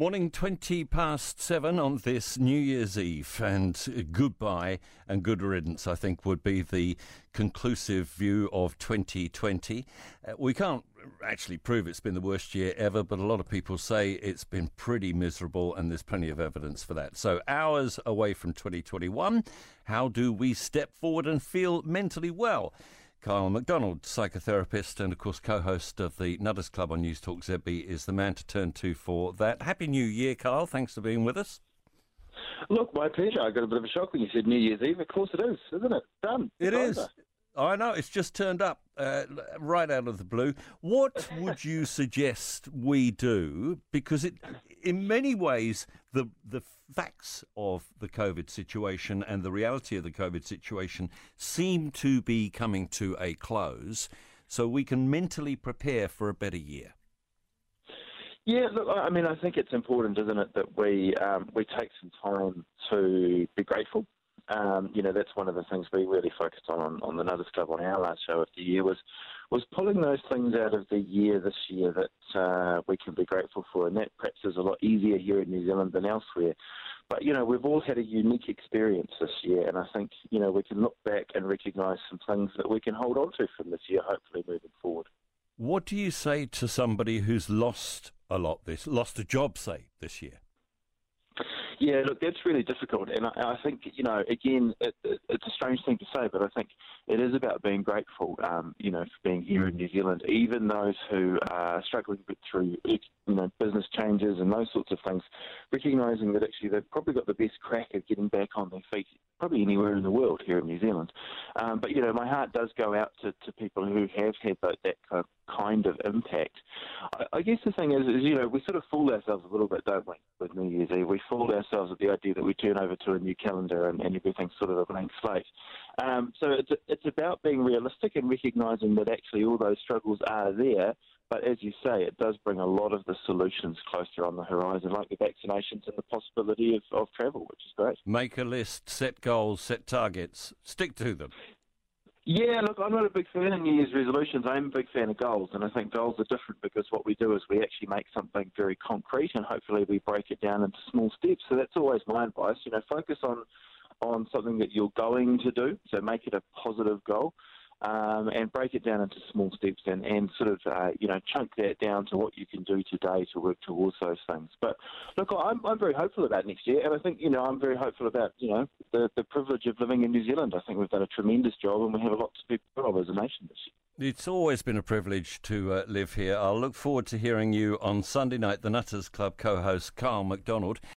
Morning 20 past 7 on this New Year's Eve, and goodbye and good riddance, I think, would be the conclusive view of 2020. Uh, we can't actually prove it's been the worst year ever, but a lot of people say it's been pretty miserable, and there's plenty of evidence for that. So, hours away from 2021, how do we step forward and feel mentally well? Kyle Macdonald, psychotherapist and, of course, co host of the Nutters Club on Newstalk ZB, is the man to turn to for that. Happy New Year, Kyle. Thanks for being with us. Look, my pleasure. I got a bit of a shock when you said New Year's Eve. Of course it is, isn't it? Done. It it's is. Over. I know it's just turned up uh, right out of the blue. What would you suggest we do? Because it, in many ways, the the facts of the COVID situation and the reality of the COVID situation seem to be coming to a close, so we can mentally prepare for a better year. Yeah, look, I mean, I think it's important, isn't it, that we um, we take some time to be grateful um, you know, that's one of the things we really focused on, on on the Nutters Club on our last show of the year was was pulling those things out of the year this year that uh, we can be grateful for, and that perhaps is a lot easier here in New Zealand than elsewhere. But you know, we've all had a unique experience this year, and I think you know we can look back and recognise some things that we can hold on to from this year, hopefully moving forward. What do you say to somebody who's lost a lot this, lost a job, say, this year? Yeah, look, that's really difficult, and I, I think you know, again, it, it, it's a strange thing to say, but I think it is about being grateful, um, you know, for being here in New Zealand. Even those who are struggling through, you know, business changes and those sorts of things, recognizing that actually they've probably got the best crack of getting back on their feet, probably anywhere in the world here in New Zealand. Um, but you know, my heart does go out to, to people who have had that, that kind of kind of impact. I, I guess the thing is, is, you know, we sort of fool ourselves a little bit, don't we, with New Year's Eve? We fool ourselves with the idea that we turn over to a new calendar and, and everything's sort of a blank slate. Um, so it's, it's about being realistic and recognising that actually all those struggles are there. But as you say, it does bring a lot of the solutions closer on the horizon, like the vaccinations and the possibility of, of travel, which is great. Make a list, set goals, set targets, stick to them. Yeah, look, I'm not a big fan of New Year's resolutions. I'm a big fan of goals, and I think goals are different because what we do is we actually make something very concrete, and hopefully we break it down into small steps. So that's always my advice. You know, focus on on something that you're going to do. So make it a positive goal um, and break it down into small steps and, and sort of, uh, you know, chunk that down to what you can do today to work towards those things. But look, I'm, I'm very hopeful about next year, and I think, you know, I'm very hopeful about, you know, the, the privilege of living in New Zealand. I think we've done a tremendous job and we have a lot to be proud of as a nation this year. It's always been a privilege to uh, live here. I'll look forward to hearing you on Sunday night, the Nutters Club co host Kyle Macdonald.